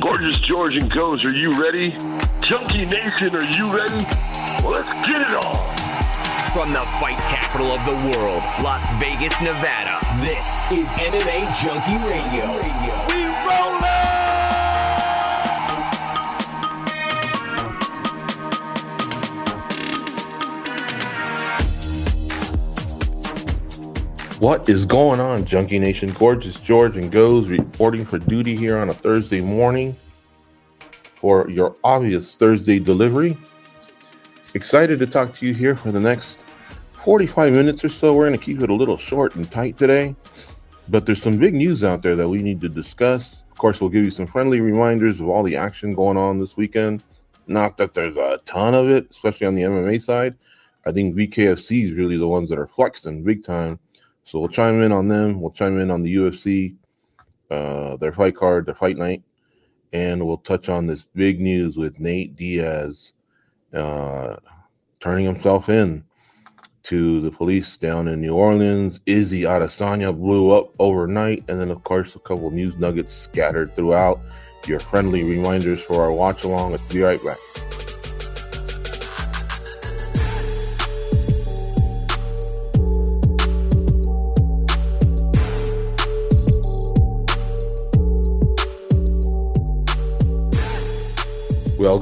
Gorgeous George and Goes, are you ready? Junkie Nation, are you ready? Well, let's get it on. From the fight capital of the world, Las Vegas, Nevada, this is MMA Junkie Radio. What is going on, Junkie Nation? Gorgeous George and Goes reporting for duty here on a Thursday morning for your obvious Thursday delivery. Excited to talk to you here for the next 45 minutes or so. We're going to keep it a little short and tight today, but there's some big news out there that we need to discuss. Of course, we'll give you some friendly reminders of all the action going on this weekend. Not that there's a ton of it, especially on the MMA side. I think BKFC is really the ones that are flexing big time so we'll chime in on them. We'll chime in on the UFC, uh, their fight card, their fight night, and we'll touch on this big news with Nate Diaz uh, turning himself in to the police down in New Orleans. Izzy Adesanya blew up overnight, and then of course a couple news nuggets scattered throughout. Your friendly reminders for our watch along. Let's be right back.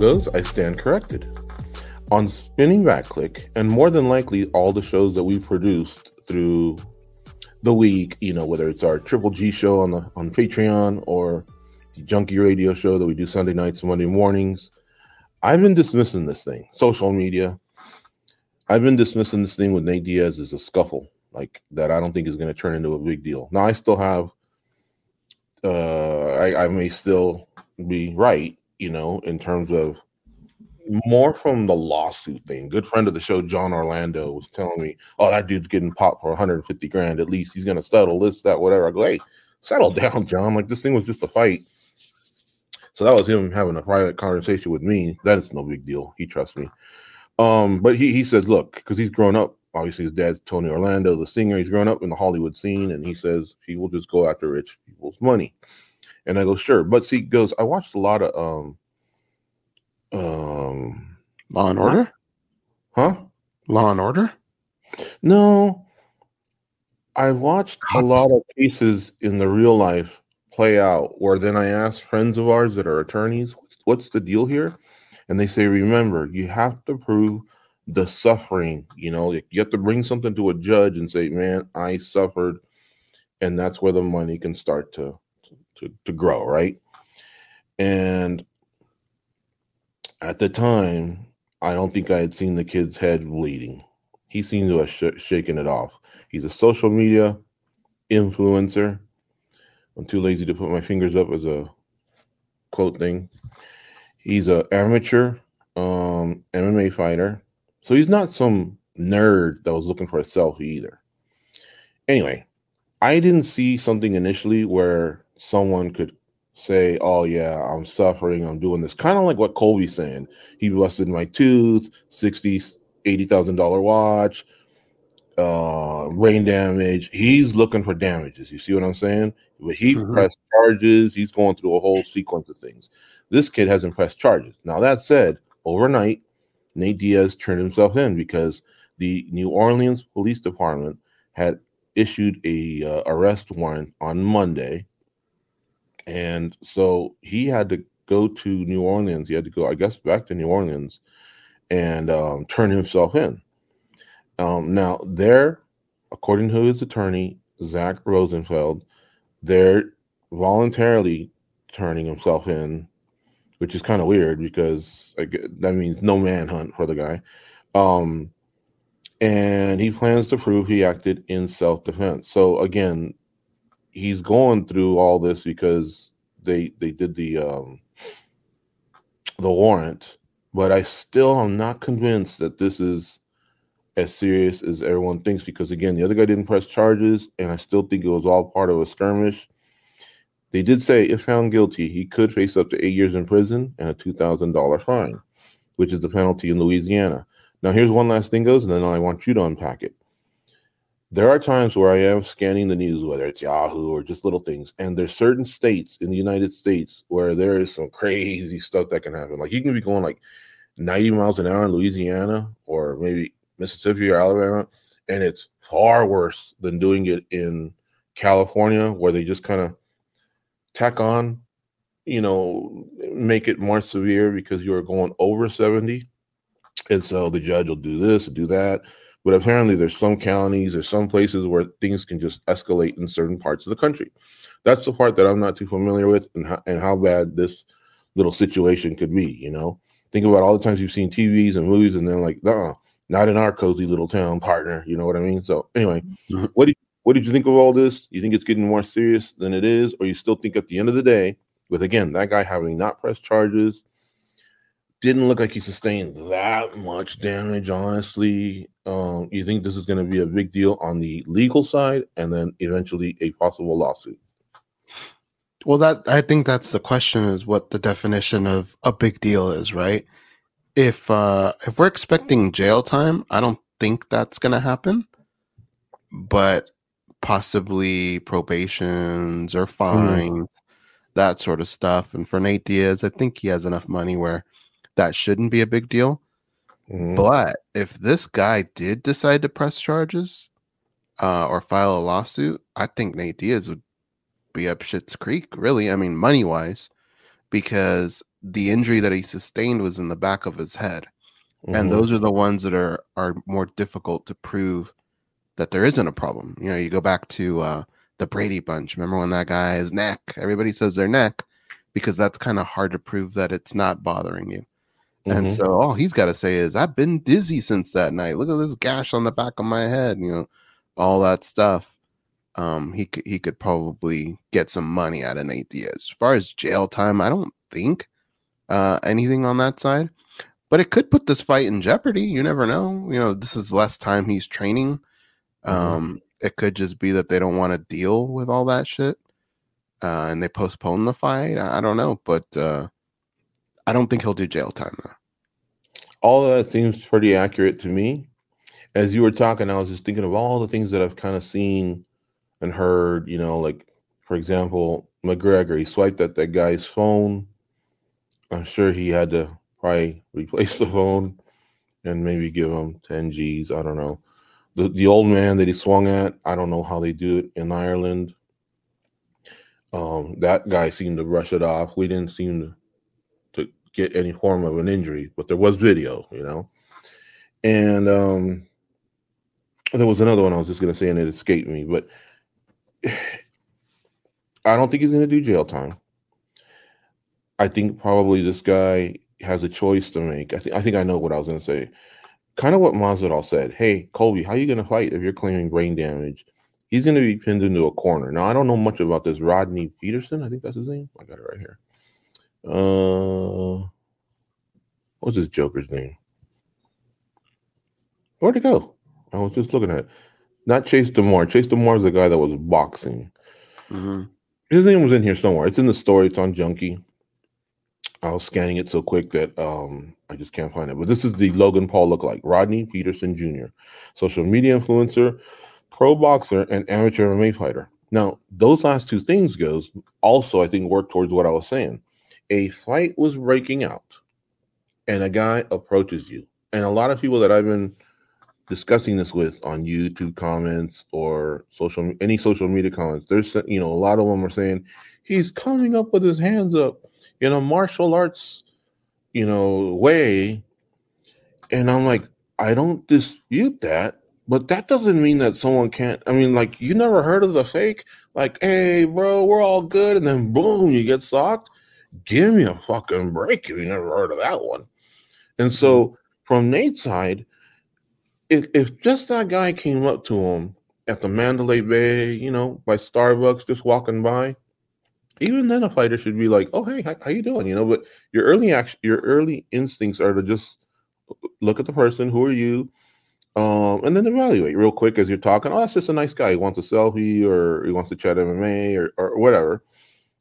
Goes, I stand corrected. On Spinning Back Clique, and more than likely all the shows that we produced through the week, you know, whether it's our Triple G show on the on Patreon or the Junkie Radio show that we do Sunday nights and Monday mornings, I've been dismissing this thing. Social media. I've been dismissing this thing with Nate Diaz as a scuffle, like that I don't think is going to turn into a big deal. Now I still have uh I, I may still be right you know, in terms of more from the lawsuit thing. Good friend of the show, John Orlando, was telling me, "Oh, that dude's getting popped for 150 grand at least. He's gonna settle this, that, whatever." I go, "Hey, settle down, John. Like this thing was just a fight." So that was him having a private conversation with me. That is no big deal. He trusts me. Um, but he he says, "Look, because he's grown up. Obviously, his dad's Tony Orlando, the singer. He's grown up in the Hollywood scene, and he says he will just go after rich people's money." And I go, "Sure," but see, goes, I watched a lot of um um Law and Order? huh? Law and Order? No. I watched a lot of cases in the real life play out where then I asked friends of ours that are attorneys, what's, what's the deal here? And they say, remember, you have to prove the suffering. You know, you have to bring something to a judge and say, man, I suffered. And that's where the money can start to, to, to grow, right? And at the time, I don't think I had seen the kid's head bleeding. He seemed to have sh- shaken it off. He's a social media influencer. I'm too lazy to put my fingers up as a quote thing. He's an amateur um, MMA fighter. So he's not some nerd that was looking for a selfie either. Anyway, I didn't see something initially where someone could say, "Oh yeah, I'm suffering. I'm doing this." Kind of like what Colby's saying. He busted my tooth, sixty, eighty thousand dollar watch, uh, brain damage. He's looking for damages. You see what I'm saying? But he Mhm. pressed charges. He's going through a whole sequence of things. This kid hasn't pressed charges. Now that said, overnight, Nate Diaz turned himself in because the New Orleans Police Department had issued a uh, arrest warrant on Monday and so he had to go to New Orleans. He had to go, I guess, back to New Orleans and um, turn himself in. Um, now, there, according to his attorney, Zach Rosenfeld, they're voluntarily turning himself in, which is kind of weird because gue- that means no manhunt for the guy. Um, and he plans to prove he acted in self defense. So, again, he's going through all this because they they did the um the warrant but i still am not convinced that this is as serious as everyone thinks because again the other guy didn't press charges and i still think it was all part of a skirmish. They did say if found guilty he could face up to eight years in prison and a $2000 fine which is the penalty in louisiana. Now here's one last thing goes and then i want you to unpack it there are times where I am scanning the news, whether it's Yahoo or just little things, and there's certain states in the United States where there is some crazy stuff that can happen. Like you can be going like 90 miles an hour in Louisiana or maybe Mississippi or Alabama, and it's far worse than doing it in California, where they just kind of tack on, you know, make it more severe because you are going over 70. And so the judge will do this, and do that. But apparently, there's some counties or some places where things can just escalate in certain parts of the country. That's the part that I'm not too familiar with, and how, and how bad this little situation could be. You know, think about all the times you've seen TVs and movies, and then like, nah, not in our cozy little town, partner. You know what I mean? So anyway, Mhm. what did what did you think of all this? You think it's getting more serious than it is, or you still think at the end of the day, with again that guy having not pressed charges, didn't look like he sustained that much damage. Honestly, um, you think this is going to be a big deal on the legal side, and then eventually a possible lawsuit? Well, that I think that's the question: is what the definition of a big deal is, right? If uh if we're expecting jail time, I don't think that's gonna happen, but possibly probations or fines, that sort of stuff. And for Nate Diaz, I think he has enough money where that shouldn't be a big deal. Mhm. But if this guy did decide to press charges uh, or file a lawsuit, I think Nate Diaz would be up shit's creek, really. I mean, money wise, because the injury that he sustained was in the back of his head. And Mhm. those are the ones that are are more difficult to prove that there isn't a problem. You know, you go back to uh, the Brady Bunch. Remember when that guy's neck? Everybody says their neck because that's kind of hard to prove that it's not bothering you. And Mhm. so all he's got to say is, I've been dizzy since that night. Look at this gash on the back of my head, you know, all that stuff. Um, he could he could probably get some money out of Nate Diaz. As far as jail time, I don't think uh, anything on that side, but it could put this fight in jeopardy. You never know. You know, this is less time he's training. Mhm. Um, it could just be that they don't want to deal with all that shit, uh, and they postpone the fight. I, I don't know, but uh, I don't think he'll do jail time though. all that seems pretty accurate to me. As you were talking, I was just thinking of all the things that I've kind of seen and heard. You know, like for example, McGregor, he swiped at that guy's phone. I'm sure he had to probably replace the phone and maybe give him 10 G's. I don't know. The the old man that he swung at, I don't know how they do it in Ireland. Um, that guy seemed to brush it off. We didn't seem to get any form of an injury, but there was video, you know. And um there was another one I was just gonna say and it escaped me, but I don't think he's gonna do jail time. I think probably this guy has a choice to make. I think I think I know what I was gonna say. Kind of what Masvidal said. Hey, Colby, how are you gonna fight if you're claiming brain damage? He's gonna be pinned into a corner. Now I don't know much about this Rodney Peterson. I think that's his name. I got it right here. Uh, what's this Joker's name? Where'd it go? I was just looking at it. Not Chase DeMoor. Chase DeMoor is the guy that was boxing. Mm-hmm. His name was in here somewhere. It's in the story. It's on Junkie. I was scanning it so quick that um I just can't find it. But this is the Logan Paul look like Rodney Peterson Jr., social media influencer, pro boxer, and amateur MMA fighter. Now, those last two things goes also, I think, work towards what I was saying. A fight was breaking out, and a guy approaches you, and a lot of people that I've been discussing this with on YouTube comments or social any social media comments, there's you know a lot of them are saying he's coming up with his hands up in a martial arts, you know, way, and I'm like, I don't dispute that, but that doesn't mean that someone can't. I mean, like you never heard of the fake, like, hey, bro, we're all good, and then boom, you get socked. Give me a fucking break if you never heard of that one. And so from Nate's side, if if just that guy came up to him at the Mandalay Bay, you know, by Starbucks, just walking by, even then a fighter should be like, "Oh, hey, how, how you doing?" You know. But your early action, your early instincts are to just look at the person. Who are you? Um, and then evaluate real quick as you're talking. Oh, that's just a nice guy. He wants a selfie or he wants to chat MMA or, or whatever,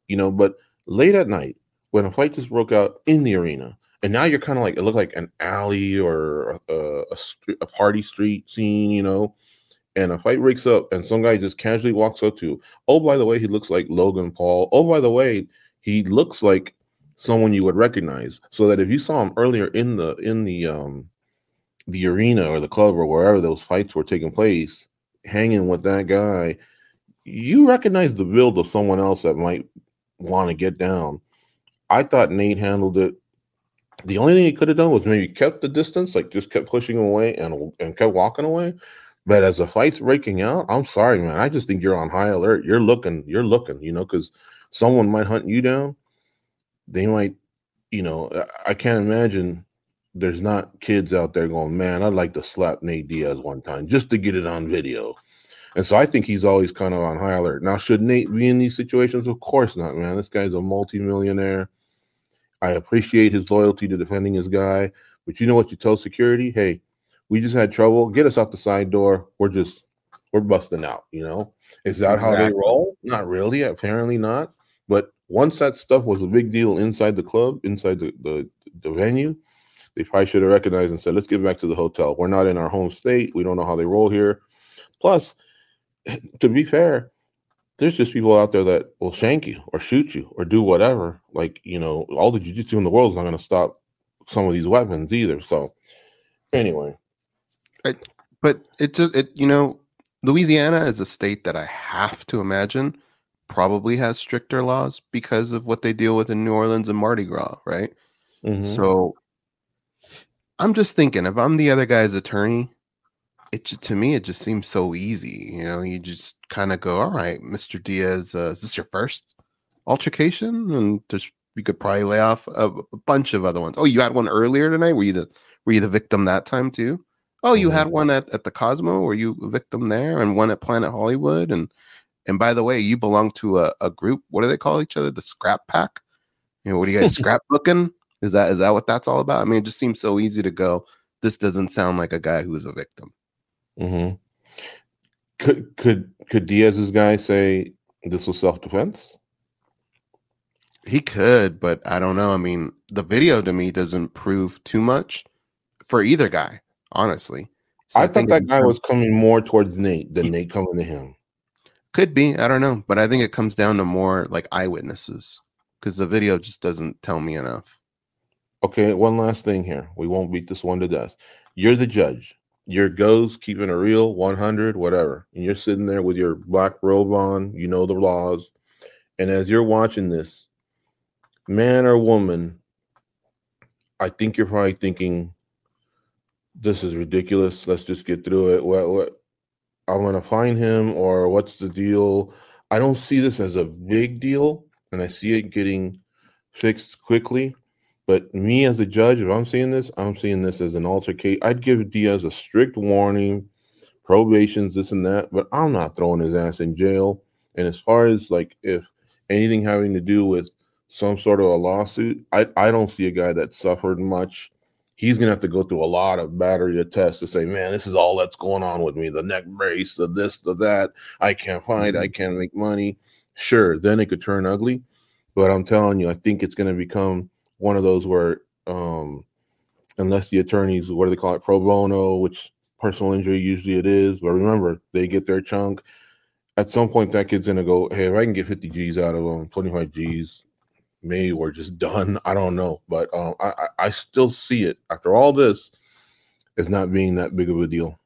you know. But late at night, when a fight just broke out in the arena, and now you're kind of like it looked like an alley or a, a, a party street scene, you know, and a fight breaks up, and some guy just casually walks up to, oh, by the way, he looks like Logan Paul. Oh, by the way, he looks like someone you would recognize. So that if you saw him earlier in the in the um the arena or the club or wherever those fights were taking place, hanging with that guy, you recognize the build of someone else that might want to get down. I thought Nate handled it. The only thing he could have done was maybe kept the distance, like just kept pushing away and and kept walking away. But as the fight's breaking out, I'm sorry, man. I just think you're on high alert. You're looking, you're looking, you know, because someone might hunt you down. They might, you know, I can't imagine there's not kids out there going, man, I'd like to slap Nate Diaz one time just to get it on video. And so I think he's always kind of on high alert. Now, should Nate be in these situations? Of course not, man. This guy's a multimillionaire. I appreciate his loyalty to defending his guy. But you know what you tell security? Hey, we just had trouble. Get us out the side door. We're just we're busting out. You know, is that exactly. how they roll? Not really. Apparently not. But once that stuff was a big deal inside the club, inside the the, the venue, they probably should have recognized and said, "Let's get back to the hotel. We're not in our home state. We don't know how they roll here." Plus, to be fair, there's just people out there that will shank you or shoot you or do whatever. Like you know, all the jiu-jitsu in the world is not going to stop some of these weapons either. So, anyway, but it just it you know Louisiana is a state that I have to imagine probably has stricter laws because of what they deal with in New Orleans and Mardi Gras, right? Mm-hmm. So I'm just thinking if I'm the other guy's attorney, it just, to me it just seems so easy. You know, you just kind of go, "All right, Mr. Diaz, uh, is this your first altercation?" And just you could probably lay off a, a, bunch of other ones. Oh, you had one earlier tonight. Were you the were you the victim that time too? Oh, you had mm-hmm. one at, at the Cosmo. Were you a victim there? And one at Planet Hollywood. And and by the way, you belong to a, a group. What do they call each other? The Scrap Pack. You know, what are you guys scrapbooking? Is that is that what that's all about? I mean, it just seems so easy to go. This doesn't sound like a guy who's a victim. Mm-hmm. Could could could Diaz's guy say this was self defense? He could, but I don't know. I mean, the video to me doesn't prove too much for either guy honestly. So I, I thought that guy was coming more towards Nate than Nate coming to him. Could be, I don't know, but I think it comes down to more like eyewitnesses because the video just doesn't tell me enough. Okay, one last thing here. We won't beat this one to death. You're the judge. Your goes keeping a real 100, whatever. And you're sitting there with your black robe on, you know the laws. And as you're watching this, man or woman, I think you're probably thinking, this is ridiculous. Let's just get through it. What what I'm gonna find him or what's the deal? I don't see this as a big deal, and I see it getting fixed quickly. But me as a judge, if I'm seeing this, I'm seeing this as an altercation. I'd give Diaz a strict warning, probations, this and that, but I'm not throwing his ass in jail. And as far as like if anything having to do with some sort of a lawsuit, I, I don't see a guy that suffered much he's gonna have to go through a lot of battery of tests to say, man, this is all that's going on with me. The neck brace, the this, the that. I can't mm-hmm. I can't make money. Sure, then it could turn ugly. But I'm telling you, I think it's gonna become one of those where um unless the attorneys, what do they call it, pro bono, which personal injury usually it is, but remember, they get their chunk. At some point, that kid's gonna go, hey, if I can get 50 G's out of them, 25 G's, maybe we're just done. I don't know, but um, I I still see it after all this as not being that big of a deal.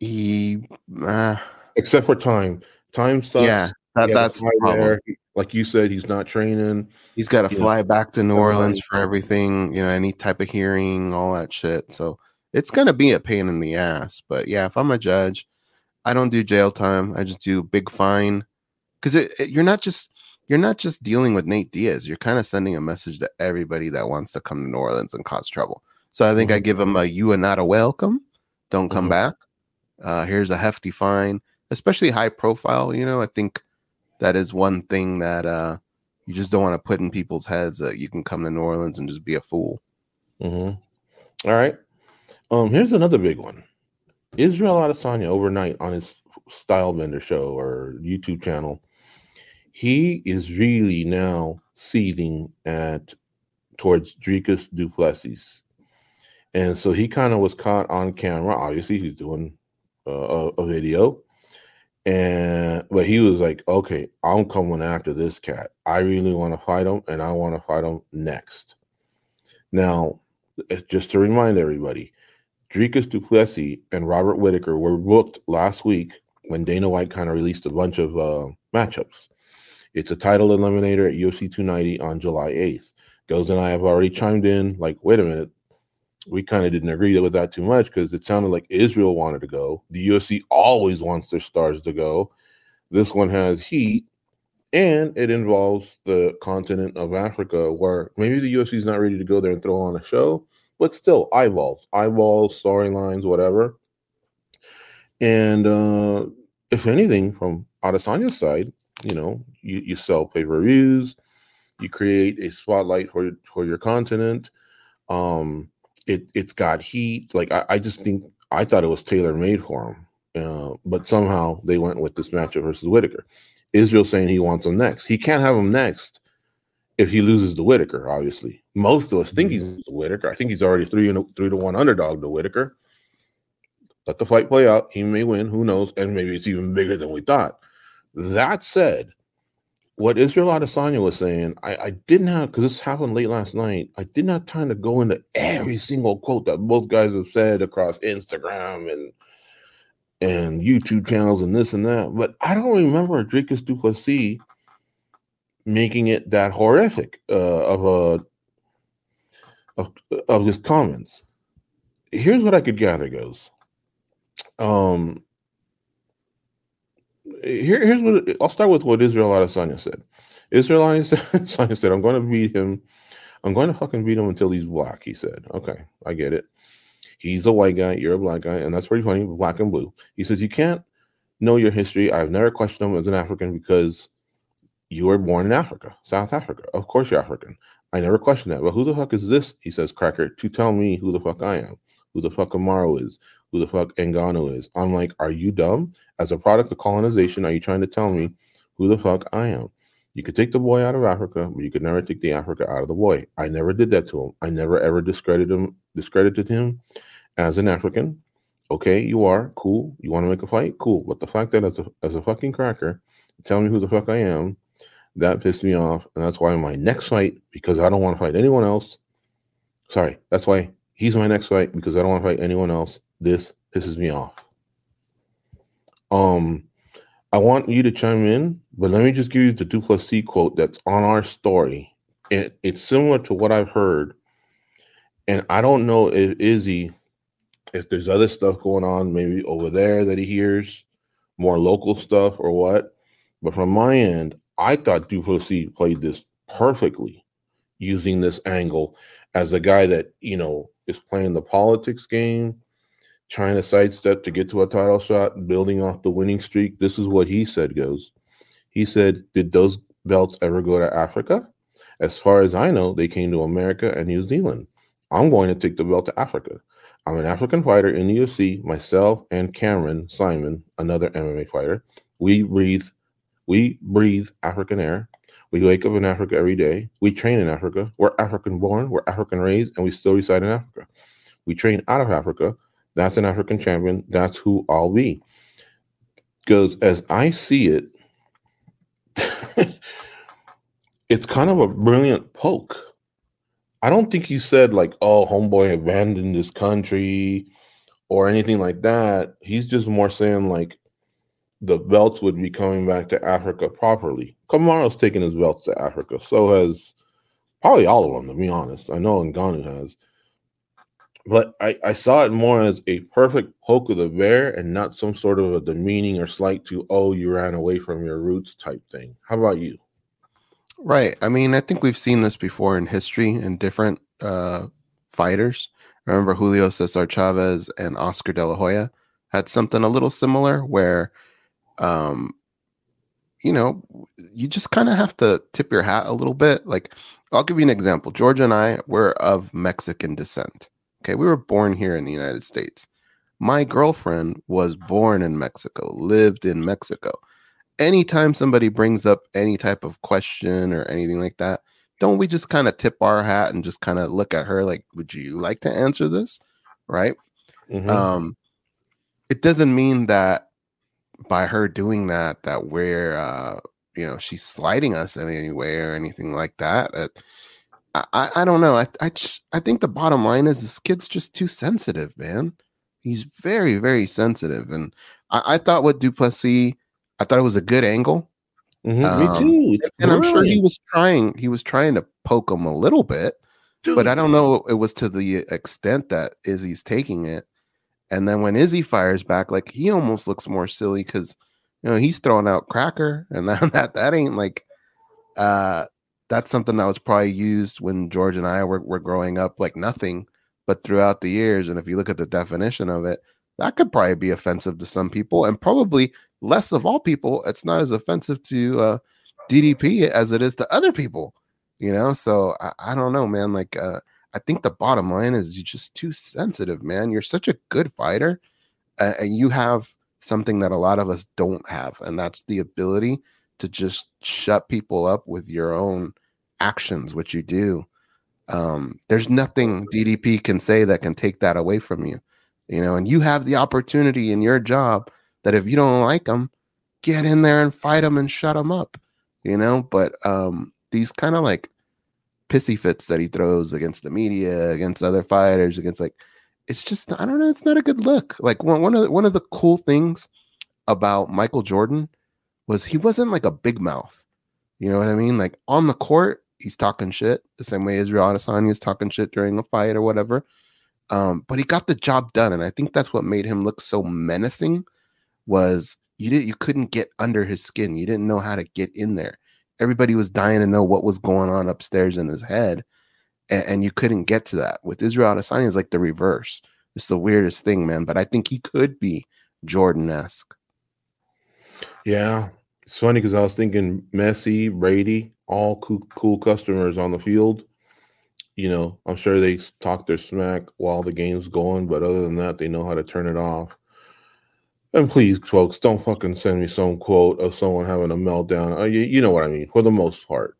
He, uh, except for time. Time sucks. Yeah, that, that's the problem. Like you said, he's not training. He's got to fly know. back to New Orleans for everything. You know, any type of hearing, all that shit. So it's gonna be a pain in the ass. But yeah, if I'm a judge, I don't do jail time. I just do big fine because it, it, you're not just you're not just dealing with Nate Diaz. You're kind of sending a message to everybody that wants to come to New Orleans and cause trouble. So I think mm-hmm. I give him a "you are not a welcome. Don't come mm-hmm. back." Uh, here's a hefty fine, especially high profile. You know, I think that is one thing that uh, you just don't want to put in people's heads that you can come to New Orleans and just be a fool. Mm-hmm. All right. Um, here's another big one. Israel Adesanya overnight on his style Stylebender show or YouTube channel he is really now seething at towards Dricus Du Plessis. And so he kind of was caught on camera. Obviously, he's doing uh, a, a video, and but he was like, "Okay, I'm coming after this cat. I really want to fight him, and I want to fight him next." Now, eh, just to remind everybody, Dricus Du Plessis and Robert Whitaker were booked last week when Dana White kind of released a bunch of uh, matchups. It's a title eliminator at UFC 290 on July 8th. Goes and I have already chimed in, like, wait a minute. We kind of didn't agree with that too much because it sounded like Israel wanted to go. The UFC always wants their stars to go. This one has heat and it involves the continent of Africa, where maybe the UFC is not ready to go there and throw on a show, but still eyeballs, eyeballs, storylines, whatever. And uh, if anything, from Adesanya's side, you know, you, you sell pay per views, you create a spotlight for for your continent. Um, it it's got heat. Like I, I just think I thought it was tailor made for him, uh, but somehow they went with this matchup versus Whitaker. Israel saying he wants him next. He can't have him next if he loses to Whitaker. Obviously, most of us think he's the Whitaker. I think he's already three and three to one underdog to Whitaker. Let the fight play out. He may win. Who knows? And maybe it's even bigger than we thought. That said, what Israel Adesanya was saying, I, I didn't have because this happened late last night. I didn't have time to go into every single quote that both guys have said across Instagram and and YouTube channels and this and that. But I don't remember Dricus Du Plessis making it that horrific uh, of a of, of his comments. Here's what I could gather goes. Um here, here's what I'll start with what Israel Adesanya said. Israel Adesanya said, I'm going to beat him. I'm going to fucking beat him until he's black. He said, okay, I get it. He's a white guy, you're a black guy, and that's pretty funny, black and blue. He says, You can't know your history. I've never questioned him as an African because you were born in Africa, South Africa. Of course you're African. I never questioned that. But who the fuck is this? He says, Cracker, to tell me who the fuck I am, who the fuck Kamaru is, who the fuck Ngannou is. I'm like, Are you dumb? As a product of colonization, are you trying to tell me who the fuck I am? You could take the boy out of Africa, but you could never take the Africa out of the boy. I never did that to him. I never ever discredited him, discredited him as an African. Okay, you are cool. You want to make a fight? Cool. But the fact that as a as a fucking cracker, tell me who the fuck I am, that pissed me off, and that's why my next fight, because I don't want to fight anyone else. Sorry, that's why he's my next fight because I don't want to fight anyone else. This pisses me off. Um, I want you to chime in, but let me just give you the Du Plessis quote that's on our story. It, it's similar to what I've heard, and I don't know if Izzy if there's other stuff going on, maybe over there that he hears, more local stuff or what. But from my end, I thought Du Plessis played this perfectly, using this angle as a guy that you know is playing the politics game, trying to sidestep to get to a title shot, building off the winning streak. This is what he said goes. He said, "Did those belts ever go to Africa?" As far as I know, they came to America and New Zealand. I'm going to take the belt to Africa. I'm an African fighter in the UFC. Myself and Cameron Saaiman, another MMA fighter, we breathe, we breathe African air. We wake up in Africa every day. We train in Africa. We're African born. We're African raised, and we still reside in Africa. We train out of Africa. That's an African champion. That's who I'll be. Because as I see it, it's kind of a brilliant poke I don't think he said like, "Oh, homeboy abandoned this country" or anything like that. He's just more saying like the belts would be coming back to Africa properly. Kamaru's taking his belts to Africa. So has probably all of them, to be honest. I know Ngannou has. But I, I saw it more as a perfect poke of the bear and not some sort of a demeaning or slight to, oh, you ran away from your roots type thing. How about you? Right. I mean, I think we've seen this before in history in different uh, fighters. Remember Julio Cesar Chavez and Oscar De La Hoya had something a little similar where, um, you know, you just kind of have to tip your hat a little bit. Like, I'll give you an example. Georgia and I were of Mexican descent. Okay. We were born here in the United States. My girlfriend was born in Mexico, lived in Mexico anytime somebody brings up any type of question or anything like that, don't we just kind of tip our hat and just kind of look at her like, would you like to answer this? Right. Mm-hmm. Um, it doesn't mean that by her doing that that we're uh you know she's sliding us in any way or anything like that. Uh, I, I, don't know. I I just I think the bottom line is this kid's just too sensitive, man. He's very very sensitive, and I, I thought what Du Plessis, I thought it was a good angle. Mhm, Um, me too. and I'm sure he was trying. He was trying to poke him a little bit, but I don't know it was to the extent that Izzy's taking it. And then when Izzy fires back, like he almost looks more silly because you know he's throwing out cracker, and that that that ain't like uh that's something that was probably used when George and I were, were growing up like nothing, but throughout the years, and if you look at the definition of it, that could probably be offensive to some people, and probably less of all people, it's not as offensive to uh DDP as it is to other people, you know. So I, I don't know, man. Like, uh, I think the bottom line is you're just too sensitive, man. You're such a good fighter, uh, and you have something that a lot of us don't have, and that's the ability to just shut people up with your own actions, which you do. Um, there's nothing DDP can say that can take that away from you, you know. And you have the opportunity in your job that if you don't like them, get in there and fight them and shut them up you know but um these kind of like pissy fits that he throws against the media against other fighters against like it's just i don't know it's not a good look like one, one of the, one of the cool things about michael jordan was he wasn't like a big mouth you know what i mean like on the court he's talking shit the same way israel adesanya is talking shit during a fight or whatever um but he got the job done and i think that's what made him look so menacing was you did you couldn't get under his skin. You didn't know how to get in there. Everybody was dying to know what was going on upstairs in his head, and, and you couldn't get to that. With Israel Adesanya, is like the reverse. It's the weirdest thing, man. But I think he could be Jordan esque. Yeah, it's funny because I was thinking Messi, Brady, all cool, cool customers on the field. You know, I'm sure they talk their smack while the game's going, but other than that, they know how to turn it off. And please, folks, don't fucking send me some quote of someone having a meltdown. Uh, you, you know what I mean, for the most part.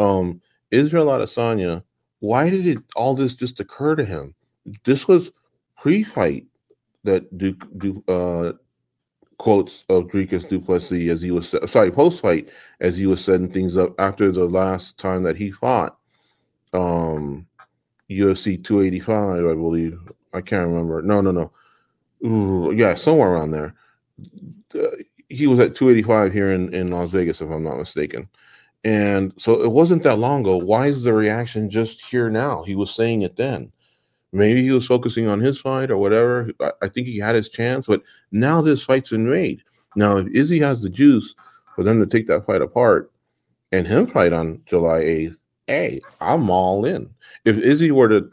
Um, Israel Adesanya, why did it all this just occur to him? This was pre-fight that Duke, Duke uh, quotes of Dricus Du Plessis as he was sorry post fight as he was setting things up after the last time that he fought. Um UFC 285 I believe. I can't remember. No no no. Ooh, yeah somewhere around there. Uh, he was at 285 here in in Las Vegas if I'm not mistaken. And so it wasn't that long ago. Why is the reaction just here now? He was saying it then maybe he was focusing on his fight or whatever I, I think he had his chance but now this fight's been made. Now, if Izzy has the juice for them to take that fight apart and him fight on July 8th, hey, I'm all in. If Izzy were to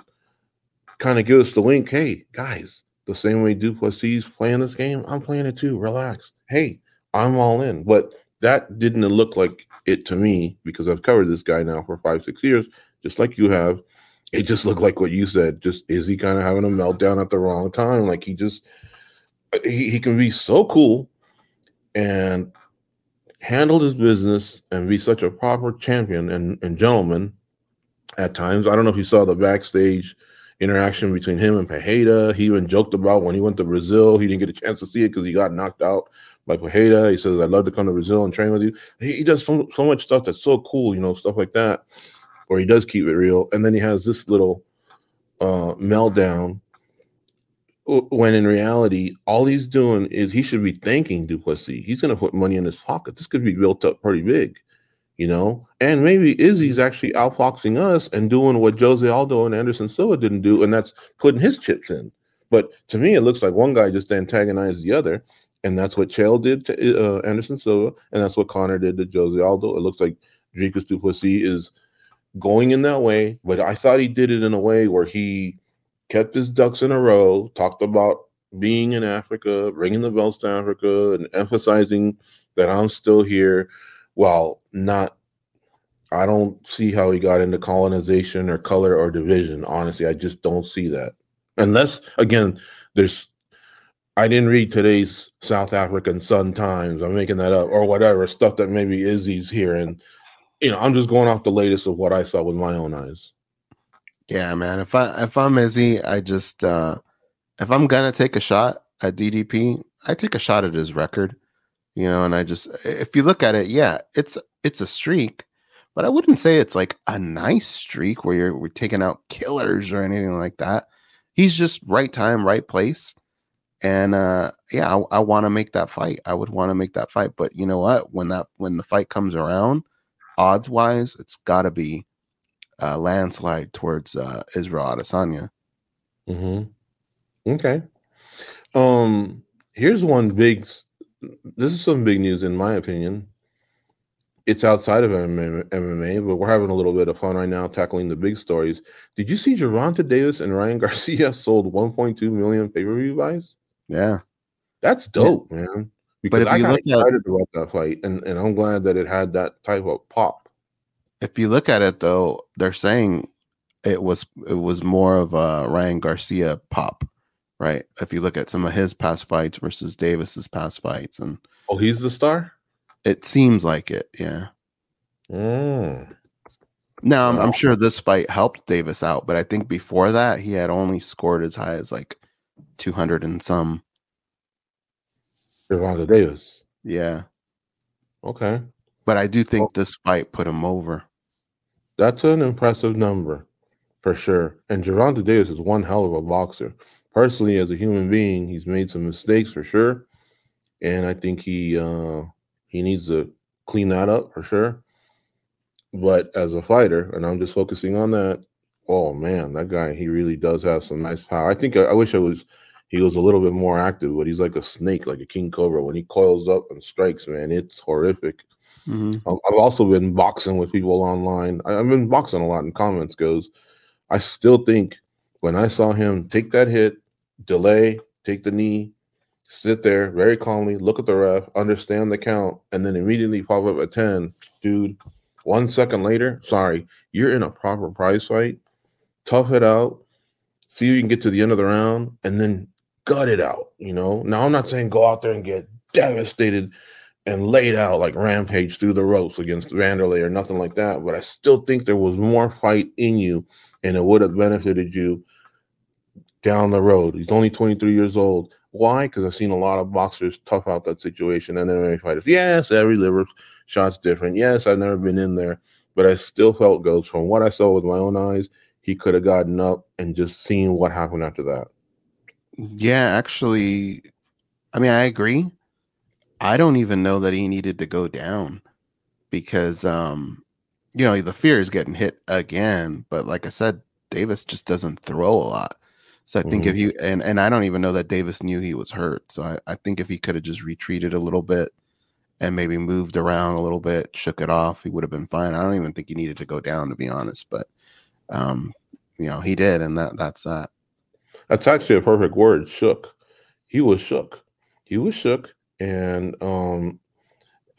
kind of give us the wink, hey, guys, the same way Du Plessis playing this game, I'm playing it too. Relax. Hey, I'm all in. But that didn't look like it to me because I've covered this guy now for five, six years, just like you have. It just looked like what you said. Just is he kind of having a meltdown at the wrong time. Like he just he, he can be so cool and handle his business and be such a proper champion and, and gentleman at times. I don't know if you saw the backstage interaction between him and Pereira. He even joked about when he went to Brazil, he didn't get a chance to see it because he got knocked out by Pereira. He says, I'd love to come to Brazil and train with you. He, he does so, so much stuff that's so cool, you know, stuff like that, where he does keep it real. And then he has this little uh, meltdown when in reality, all he's doing is he should be thanking Du Plessis. He's going to put money in his pocket. This could be built up pretty big, you know. And maybe Izzy's actually outfoxing us and doing what Jose Aldo and Anderson Silva didn't do, and that's putting his chips in. But to me, it looks like one guy just antagonized the other, and that's what Chael did to uh, Anderson Silva, and that's what Conor did to Jose Aldo. It looks like Dricus Du Plessis is going in that way, but I thought he did it in a way where he kept his ducks in a row, talked about being in Africa, ringing the bells to Africa, and emphasizing that I'm still here while not. I don't see how he got into colonization or color or division. Honestly, I just don't see that. Unless, again, there's. I didn't read today's South African Sun Times. I'm making that up or whatever stuff that maybe Izzy's and you know, I'm just going off the latest of what I saw with my own eyes. Yeah, man. If I if I'm Izzy, I just uh if I'm gonna take a shot, at DDP, I take a shot at his record, you know, and I just if you look at it, yeah, it's it's a streak, but I wouldn't say it's like a nice streak where you're we're taking out killers or anything like that. He's just right time, right place. And uh yeah, I, I want to make that fight. I would want to make that fight, but you know what? When that when the fight comes around, odds wise, it's got to be uh, landslide towards uh, Israel Adesanya. Mm-hmm. Okay. Um, here's one big. This is some big news, in my opinion. It's outside of MMA, MMA, but we're having a little bit of fun right now tackling the big stories. Did you see Gervonta Davis and Ryan Garcia sold 1.2 million pay per view buys? Yeah. That's dope, man. Because if you got look at- excited about that fight, and, and I'm glad that it had that type of pop. If you look at it though, they're saying it was it was more of a Ryan Garcia pop, right? If you look at some of his past fights versus Davis's past fights, and Oh, he's the star. it seems like it. Yeah. Mm. Now I'm, I'm sure this fight helped Davis out, but I think before that he had only scored as high as like 200 and some. Gervonta Davis. Yeah. Okay. But I do think Well- this fight put him over. That's an impressive number for sure. And Gervonta Davis is one hell of a boxer. Personally, as a human being, he's made some mistakes for sure. And I think he uh he needs to clean that up for sure. But as a fighter, and I'm just focusing on that, oh man, that guy he really does have some nice power. I think I, I wish I was he was a little bit more active, but he's like a snake, like a king cobra. When he coils up and strikes, man, it's horrific. Mhm. Um, I've also been boxing with people online. I, I've been boxing a lot in comments goes. I still think when I saw him take that hit, delay, take the knee, sit there very calmly, look at the ref, understand the count, and then immediately pop up at 10, dude, one second later, sorry, you're in a proper prize fight. Tough it out. See if you can get to the end of the round and then gut it out. You know, now I'm not saying go out there and get devastated and laid out like rampage through the ropes against Vanderlei or nothing like that. But I still think there was more fight in you and it would have benefited you down the road. He's only 23 years old. Why? Because I've seen a lot of boxers tough out that situation and MMA fighters. Yes, every liver shot's different. Yes, I've never been in there, but I still felt goes from what I saw with my own eyes, he could have gotten up and just seen what happened after that. Yeah, actually, I mean, I agree. I don't even know that he needed to go down because, um, you know, the fear is getting hit again. But like I said, Davis just doesn't throw a lot. So I think if you and and I don't even know that Davis knew he was hurt. So I, I think if he could have just retreated a little bit and maybe moved around a little bit, shook it off, he would have been fine. I don't even think he needed to go down to be honest. But um, you know, he did, and that that's that. That's actually a perfect word, shook. He was shook. He was shook. And um,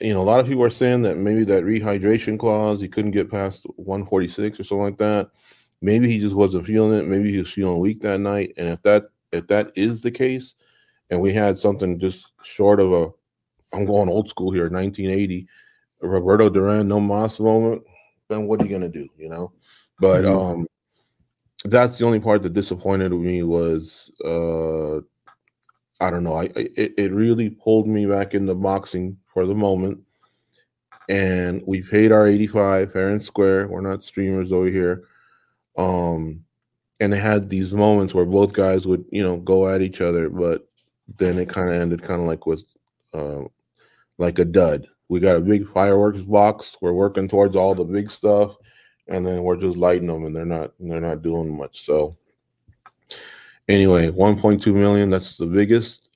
you know, a lot of people are saying that maybe that rehydration clause, he couldn't get past 146 or something like that. Maybe he just wasn't feeling it. Maybe he was feeling weak that night. And if that if that is the case, and we had something just short of a I'm going old school here, 1980, Roberto Duran, No Más moment, then what are you gonna do? You know? But Mhm. um that's the only part that disappointed me was uh I don't know. I it, it really pulled me back into boxing for the moment. And we paid our 85 fair and square. We're not streamers over here. Um and they had these moments where both guys would, you know, go at each other, but then it kind of ended kind of like with uh, like a dud. We got a big fireworks box. We're working towards all the big stuff, and then we're just lighting them, and they're not they're not doing much. So anyway, 1.2 million. That's the biggest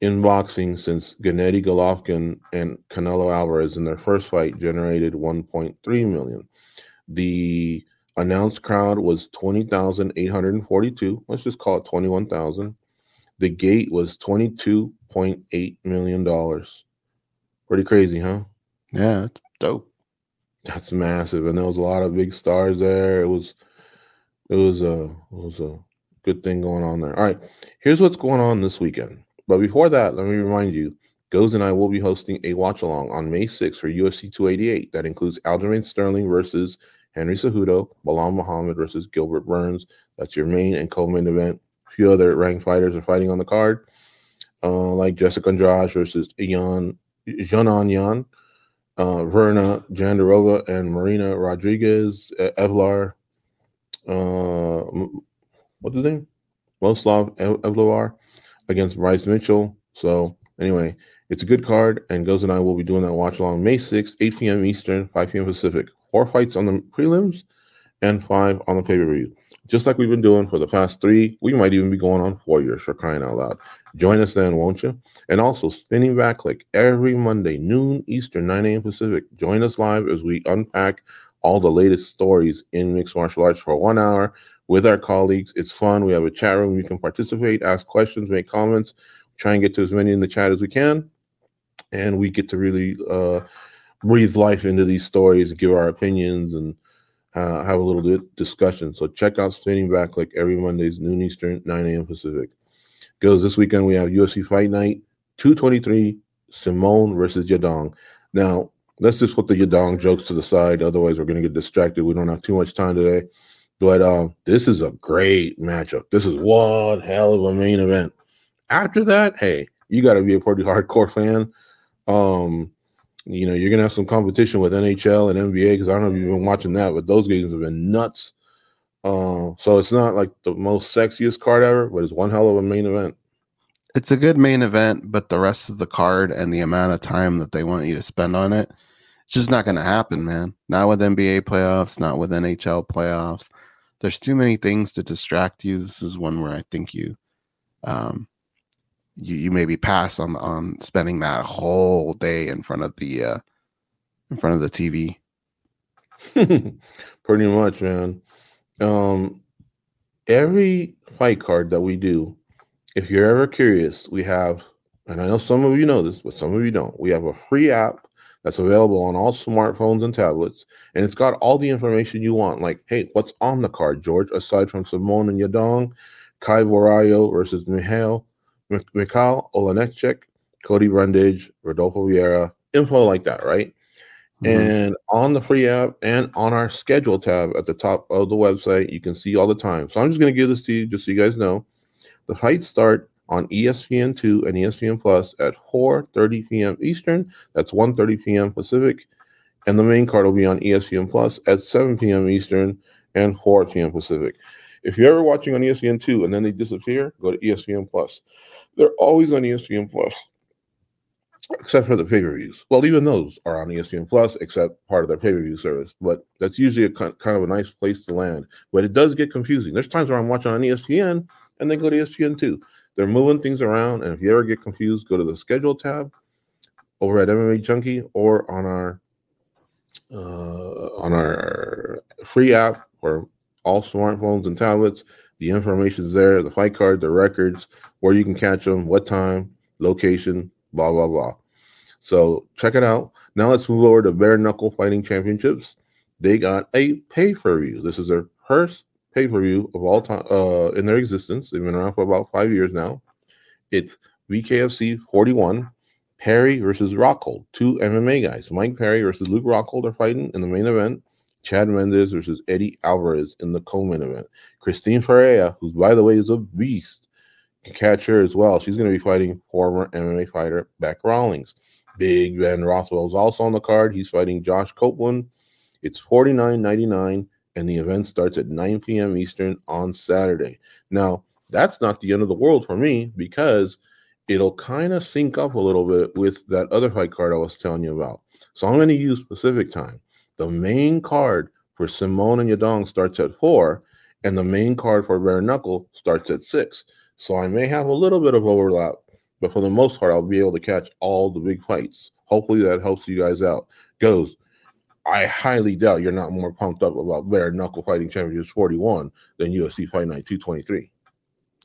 in boxing since Gennady Golovkin and Canelo Alvarez in their first fight generated 1.3 million. The announced crowd was 20,842. Let's just call it 21,000. The gate was 22.8 million dollars. Pretty crazy, huh? Yeah, it's dope. That's massive, and there was a lot of big stars there. It was, it was a, it was a good thing going on there. All right, here's what's going on this weekend. But before that, let me remind you, Goes and I will be hosting a watch along on May 6th for UFC 288. That includes Aljamain Sterling versus Henry Cejudo, Belal Muhammad versus Gilbert Burns. That's your main and co-main event. A few other ranked fighters are fighting on the card. uh, like Jessica Andrade versus Ian Janan Yan, uh, Virna Jandiroba and Marina Rodriguez, Evlar, uh, what's his name? Moslav Ev- Evlovar against Bryce Mitchell. So anyway, it's a good card, and Goes and I will be doing that watch along May 6th, 8 p.m. Eastern, 5 p.m. Pacific. Four fights on the prelims and five on the pay per view. Just like we've been doing for the past three, we might even be going on four years for crying out loud. Join us then, won't you? And also, Spinning Back Clique every Monday, noon Eastern, 9 a.m. Pacific. Join us live as we unpack all the latest stories in mixed martial arts for one hour with our colleagues. It's fun. We have a chat room. You can participate, ask questions, make comments, try and get to as many in the chat as we can. And we get to really uh, breathe life into these stories, give our opinions, and uh, have a little discussion. So check out Spinning Back Clique every Mondays, noon Eastern, 9 a.m. Pacific. Goes this weekend. We have UFC Fight Night 223, Simón versus Yadong. Now, let's just put the Yadong jokes to the side. Otherwise, we're going to get distracted. We don't have too much time today. But um, this is a great matchup. This is one hell of a main event. After that, hey, you got to be a pretty hardcore fan. Um, you know, you're gonna have some competition with NHL and NBA because I don't know if you've been watching that, but those games have been nuts. Uh, so it's not like the most sexiest card ever, but it's one hell of a main event. It's a good main event, but the rest of the card and the amount of time that they want you to spend on it, it's just not going to happen, man. Not with NBA playoffs, not with NHL playoffs. There's too many things to distract you. This is one where I think you, um, you you maybe pass on on spending that whole day in front of the uh, in front of the TV. Pretty much, man. Um, every fight card that we do, if you're ever curious, we have, and I know some of you know this, but some of you don't. We have a free app that's available on all smartphones and tablets, and it's got all the information you want. Like, hey, what's on the card, George? Aside from Simón and Yadong, Caio Borralho versus Mihail, Michał Oleksiejczuk, Cody Brundage, Rodolfo Vieira, info like that, right? Mhm. And on the free app and on our schedule tab at the top of the website, you can see all the time. So I'm just going to give this to you just so you guys know. The fights start on E ESPN2 and ESPN Plus at 4:30 p.m. Eastern. That's 1:30 p.m. Pacific. And the main card will be on ESPN Plus at 7 p.m. Eastern and 4 p.m. Pacific. If you're ever watching on E ESPN2 and then they disappear, go to ESPN Plus. They're always on ESPN Plus except for the pay-per-views. Well, even those are on ESPN Plus, except part of their pay-per-view service. But that's usually a kind of a nice place to land. But it does get confusing. There's times where I'm watching on ESPN and then go to ESPN two. They're moving things around, and if you ever get confused, go to the schedule tab over at MMA Junkie or on our uh, on our free app for all smartphones and tablets. The information's there, the fight card, the records, where you can catch them, what time, location, blah blah blah. So check it out. Now let's move over to Bare Knuckle Fighting Championships. They got a pay per view. This is their first pay per view of all time uh, in their existence. They've been around for about five years now. It's BKFC 41, Perry versus Rockhold, two MMA guys. Mike Perry versus Luke Rockhold are fighting in the main event. Chad Mendes versus Eddie Alvarez in the co-main event. Christine Ferea, who by the way is a beast, can catch her as well. She's going to be fighting former MMA fighter Beck Rawlings. Big Ben Rothwell is also on the card. He's fighting Josh Copeland. It's forty nine ninety nine, and the event starts at 9 p.m. Eastern on Saturday. Now, that's not the end of the world for me because it'll kind of sync up a little bit with that other fight card I was telling you about. So I'm going to use Pacific time. The main card for Simón and Yadong starts at 4, and the main card for Bare Knuckle starts at 6. So I may have a little bit of overlap, but for the most part, I'll be able to catch all the big fights. Hopefully that helps you guys out. Goes. I highly doubt you're not more pumped up about Bare Knuckle Fighting Championships 41 than UFC Fight Night 223.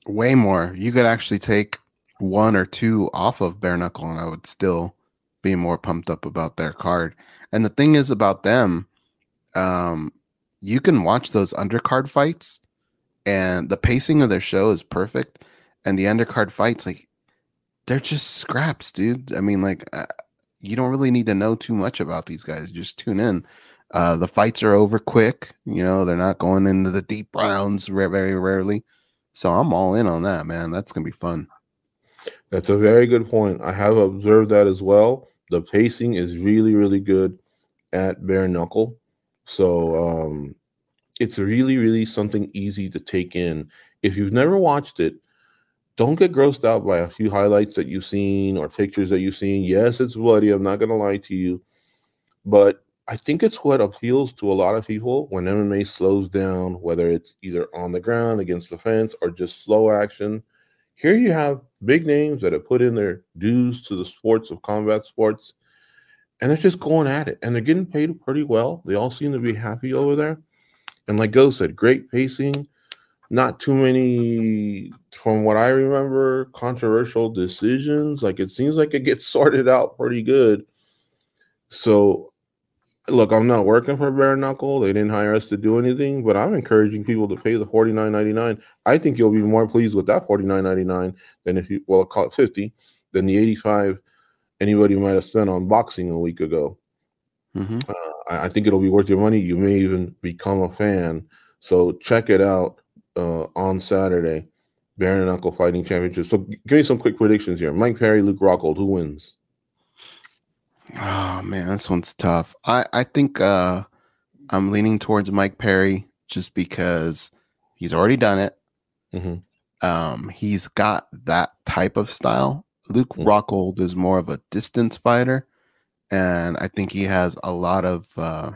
Way more. You could actually take one or two off of bare knuckle, and I would still be more pumped up about their card. And the thing is about them, um, you can watch those undercard fights, and the pacing of their show is perfect. And the undercard fights, like, they're just scraps, dude. I mean, like, uh, you don't really need to know too much about these guys. Just tune in. Uh, the fights are over quick. You know, they're not going into the deep rounds very, very rarely. So I'm all in on that, man. That's gonna be fun. That's a very good point. I have observed that as well. The pacing is really, really good at bare knuckle. So um, it's really, really something easy to take in. If you've never watched it, don't get grossed out by a few highlights that you've seen or pictures that you've seen. Yes, it's bloody. I'm not going to lie to you. But I think it's what appeals to a lot of people when MMA slows down, whether it's either on the ground against the fence or just slow action. Here you have big names that have put in their dues to the sports of combat sports, and they're just going at it, and they're getting paid pretty well. They all seem to be happy over there. And like Go said, great pacing, not too many, from what I remember, controversial decisions. Like it seems like it gets sorted out pretty good. So look, I'm not working for Bare Knuckle. They didn't hire us to do anything, but I'm encouraging people to pay the forty nine ninety nine. I think you'll be more pleased with that forty nine ninety nine than if you well call it fifty than the eighty five anybody might have spent on boxing a week ago. Mm-hmm. Uh, I, I think it'll be worth your money. You may even become a fan. So check it out uh, on Saturday. Bare Knuckle Fighting Championship. So give me some quick predictions here. Mike Perry, Luke Rockhold, who wins? Oh man, this one's tough. I I think uh I'm leaning towards Mike Perry just because he's already done it. Mhm. Um, he's got that type of style. Luke Mhm. Rockhold is more of a distance fighter, and I think he has a lot of uh,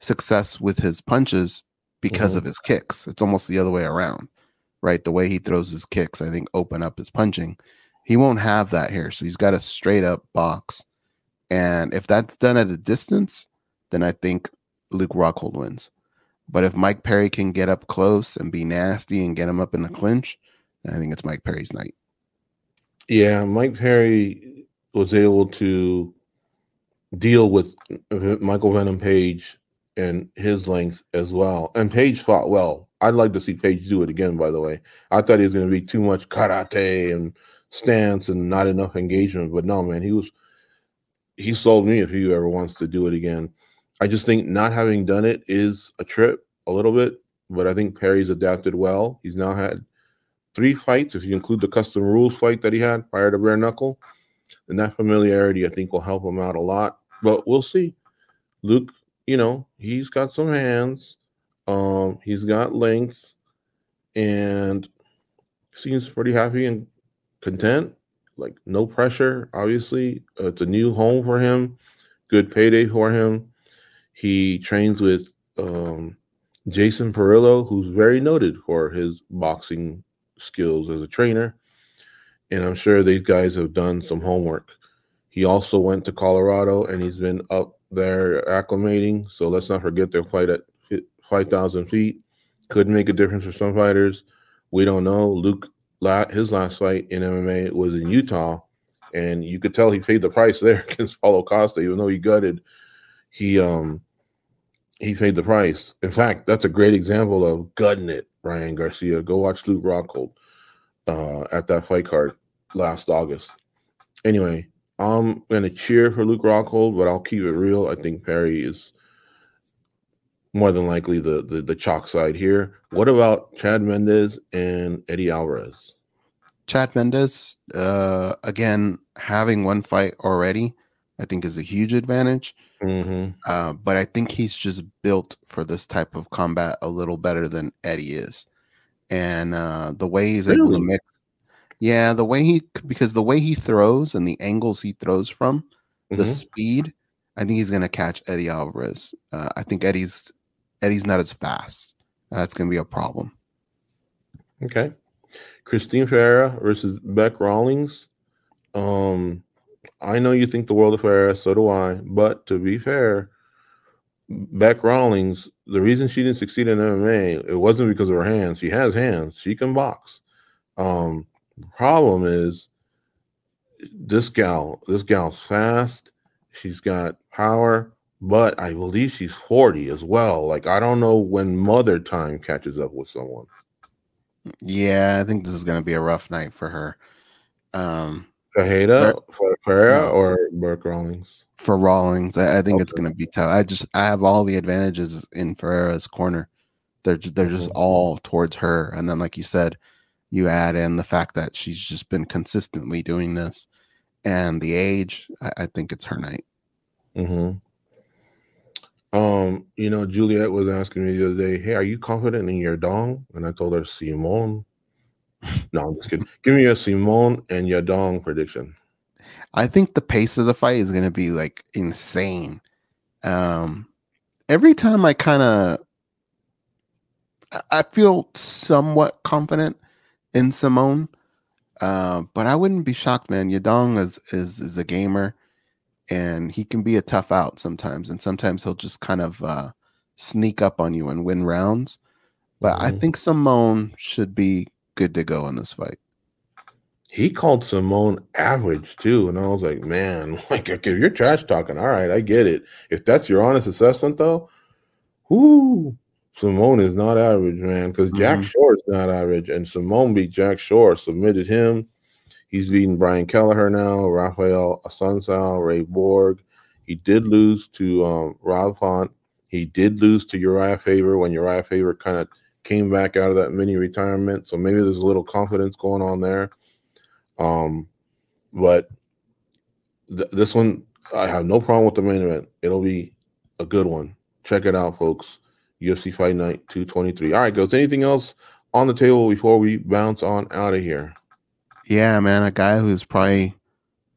success with his punches because Mhm. of his kicks. It's almost the other way around, right? The way he throws his kicks, I think, open up his punching. He won't have that here, so he's got a straight up box. And if that's done at a distance, then I think Luke Rockhold wins. But if Mike Perry can get up close and be nasty and get him up in the clinch, I think it's Mike Perry's night. Yeah, Mike Perry was able to deal with uh, Michael Venom Page and his length as well. And Page fought well. I'd like to see Page do it again, by the way. I thought he was going to be too much karate and stance and not enough engagement. But no, man, he was, he sold me if he ever wants to do it again. I just think not having done it is a trip a little bit, but I think Perry's adapted well. He's now had three fights, if you include the custom rules fight that he had prior to bare knuckle. And that familiarity, I think, will help him out a lot. But we'll see. Luke, you know, he's got some hands. Um, he's got length and seems pretty happy and content. Like no pressure, obviously. Uh, it's a new home for him. Good payday for him. He trains with um, Jason Parillo, who's very noted for his boxing skills as a trainer. And I'm sure these guys have done some homework. He also went to Colorado and he's been up there acclimating. So let's not forget their fight at 5,000 feet. Could make a difference for some fighters. We don't know. Luke, his last fight in MMA was in Utah. And you could tell he paid the price there against Paulo Costa, even though he gutted. He um he paid the price. In fact, that's a great example of gutting it, Ryan Garcia. Go watch Luke Rockhold uh, at that fight card last August. Anyway, I'm gonna cheer for Luke Rockhold, but I'll keep it real. I think Perry is more than likely the, the the chalk side here. What about Chad Mendes and Eddie Alvarez? Chad Mendes, uh, again, having one fight already, I think is a huge advantage. Mm-hmm. Uh, but I think he's just built for this type of combat a little better than Eddie is, and uh, the way he's able to mix. Yeah, the way he because the way he throws and the angles he throws from, the Mhm. speed, I think he's gonna catch Eddie Alvarez. Uh, I think Eddie's Eddie's not as fast. That's gonna be a problem. Okay. Christine Ferreira versus Beck Rawlings. Um, I know you think the world of Ferea, so do I. But to be fair, Beck Rawlings, the reason she didn't succeed in MMA, it wasn't because of her hands. She has hands. She can box. Um, problem is this gal, this gal's fast. She's got power, but I believe she's 40 as well. Like I don't know when mother time catches up with someone. Yeah, I think this is gonna be a rough night for her. Um, Cajeda, Ferea, No. or Burke Rawlings? for Rawlings, I, I think it's gonna be tough. I just I have all the advantages in Ferea's corner. They're they're just Mhm. all towards her, and then like you said, You add in the fact that she's just been consistently doing this, and the age. I, I think it's her night. Mm-hmm. Um, you know, Juliet was asking me the other day, "Hey, are you confident in your dong?" And I told her, "Simón." No, I'm just kidding. Give me your Simón and your dong prediction. I think the pace of the fight is going to be like insane. Um, every time I kind of, I feel somewhat confident in Simón, uh, but I wouldn't be shocked, man. Yadong is is is a gamer, and he can be a tough out sometimes, and sometimes he'll just kind of uh, sneak up on you and win rounds. But mm-hmm. I think Simón should be good to go in this fight he called Simón average too. And I was like, man, like if you're trash talking, all right, I get it. If that's your honest assessment though, whoo, Simón is not average, man, because Jack mm-hmm. Shore is not average. And Simón beat Jack Shore, submitted him. He's beating Brian Kelleher now, Rafael Assunção, Ray Borg. He did lose to um, Rob Font. He did lose to Uriah Faber when Uriah Faber kind of came back out of that mini retirement. So maybe there's a little confidence going on there. Um, but th- this one, I have no problem with the main event. It'll be a good one. Check it out, folks. UFC Fight Night 223. All right, goes anything else on the table before we bounce on out of here? Yeah, man, a guy who's probably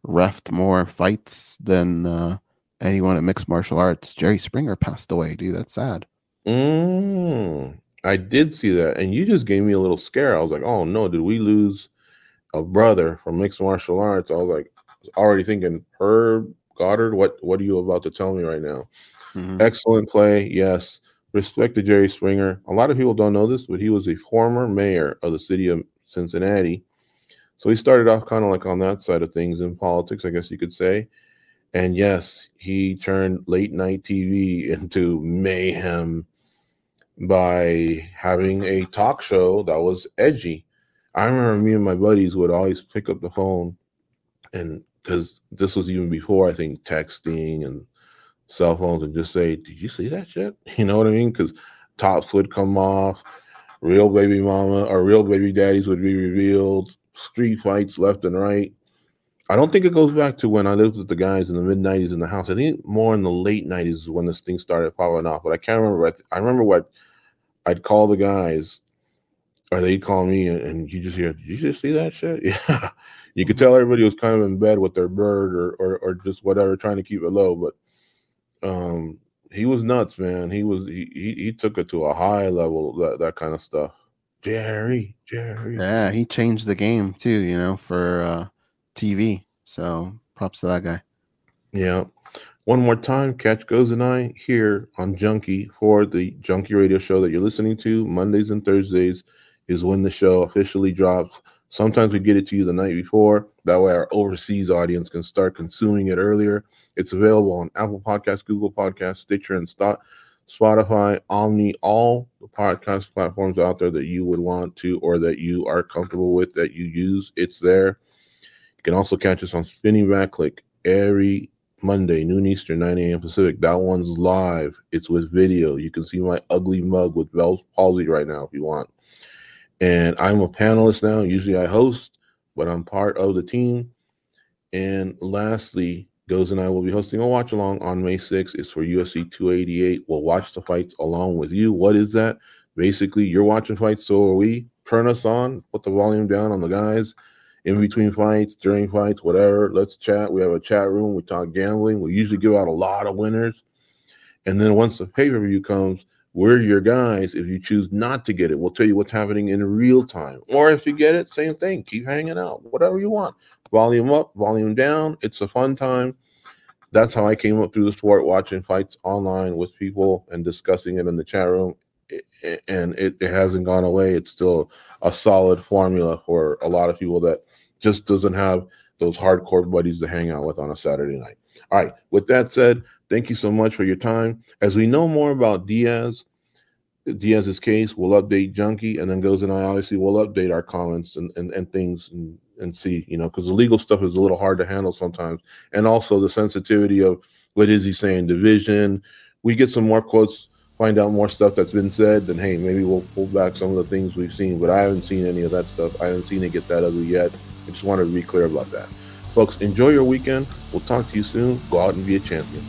refed more fights than uh, anyone at mixed martial arts. Jerry Springer passed away, dude. That's sad. Mm, I did see that, and you just gave me a little scare. I was like, "Oh no, did we lose a brother from mixed martial arts, I was like already thinking, Herb Goddard, what what are you about to tell me right now? Mm-hmm. Excellent play, yes. Respect to Jerry Springer. A lot of people don't know this, but he was a former mayor of the city of Cincinnati. So he started off kind of like on that side of things in politics, I guess you could say. And yes, he turned late night TV into mayhem by having a talk show that was edgy. I remember me and my buddies would always pick up the phone, and because this was even before I think texting and cell phones, and just say, "Did you see that shit?" You know what I mean? Because tops would come off, real baby mama or real baby daddies would be revealed, street fights left and right. I don't think it goes back to when I lived with the guys in the mid '90s in the house. I think more in the late '90s is when this thing started falling off. But I can't remember. I remember what I'd call the guys or they'd call me and, and, you just hear, did you just see that shit? Yeah. You could tell everybody was kind of in bed with their bird or, or, or just whatever, trying to keep it low. But um, he was nuts, man. He was he, he, he took it to a high level, that that kind of stuff. Jerry, Jerry. Yeah, he changed the game too, you know, for uh, TV. So props to that guy. Yeah. One more time, Catch Goes and I here on Junkie for the Junkie Radio Show that you're listening to Mondays and Thursdays is when the show officially drops. Sometimes we get it to you the night before. That way, our overseas audience can start consuming it earlier. It's available on Apple Podcasts, Google Podcasts, Stitcher, and Spotify, Omni, all the podcast platforms out there that you would want to or that you are comfortable with that you use. It's there. Can also catch us on Spinning Back Clique every Monday, noon Eastern, 9 a.m. Pacific. That one's live. It's with video. You can see my ugly mug with Bell's palsy right now if you want and I'm a panelist now. Usually I host, but I'm part of the team. And lastly, Goes and I will be hosting a watch along on May 6th. It's for UFC 288. We'll watch the fights along with you. What is that? Basically, you're watching fights, so are we. Turn us on, put the volume down on the guys in between fights, during fights, whatever. Let's chat. We have a chat room. We talk gambling. We usually give out a lot of winners. And then once the pay per view comes, we're your guys. If you choose not to get it, we'll tell you what's happening in real time. Or if you get it, same thing. Keep hanging out, whatever you want. Volume up, volume down. It's a fun time. That's how I came up through the sport, watching fights online with people and discussing it in the chat room. And it, it hasn't gone away. It's still a solid formula for a lot of people that just doesn't have those hardcore buddies to hang out with on a Saturday night. All right. With that said, Thank you so much for your time. As we know more about Diaz, Diaz's case, we'll update Junkie, and then Goes and I obviously will update our comments and, and, and things and, and see, you know, because the legal stuff is a little hard to handle sometimes. And also the sensitivity of what is he saying, division. We get some more quotes find out more stuff that's been said, then hey, maybe we'll pull back some of the things we've seen. But I haven't seen any of that stuff. I haven't seen it get that ugly yet. I just wanted to be clear about that. Folks, enjoy your weekend. We'll talk to you soon. Go out and be a champion.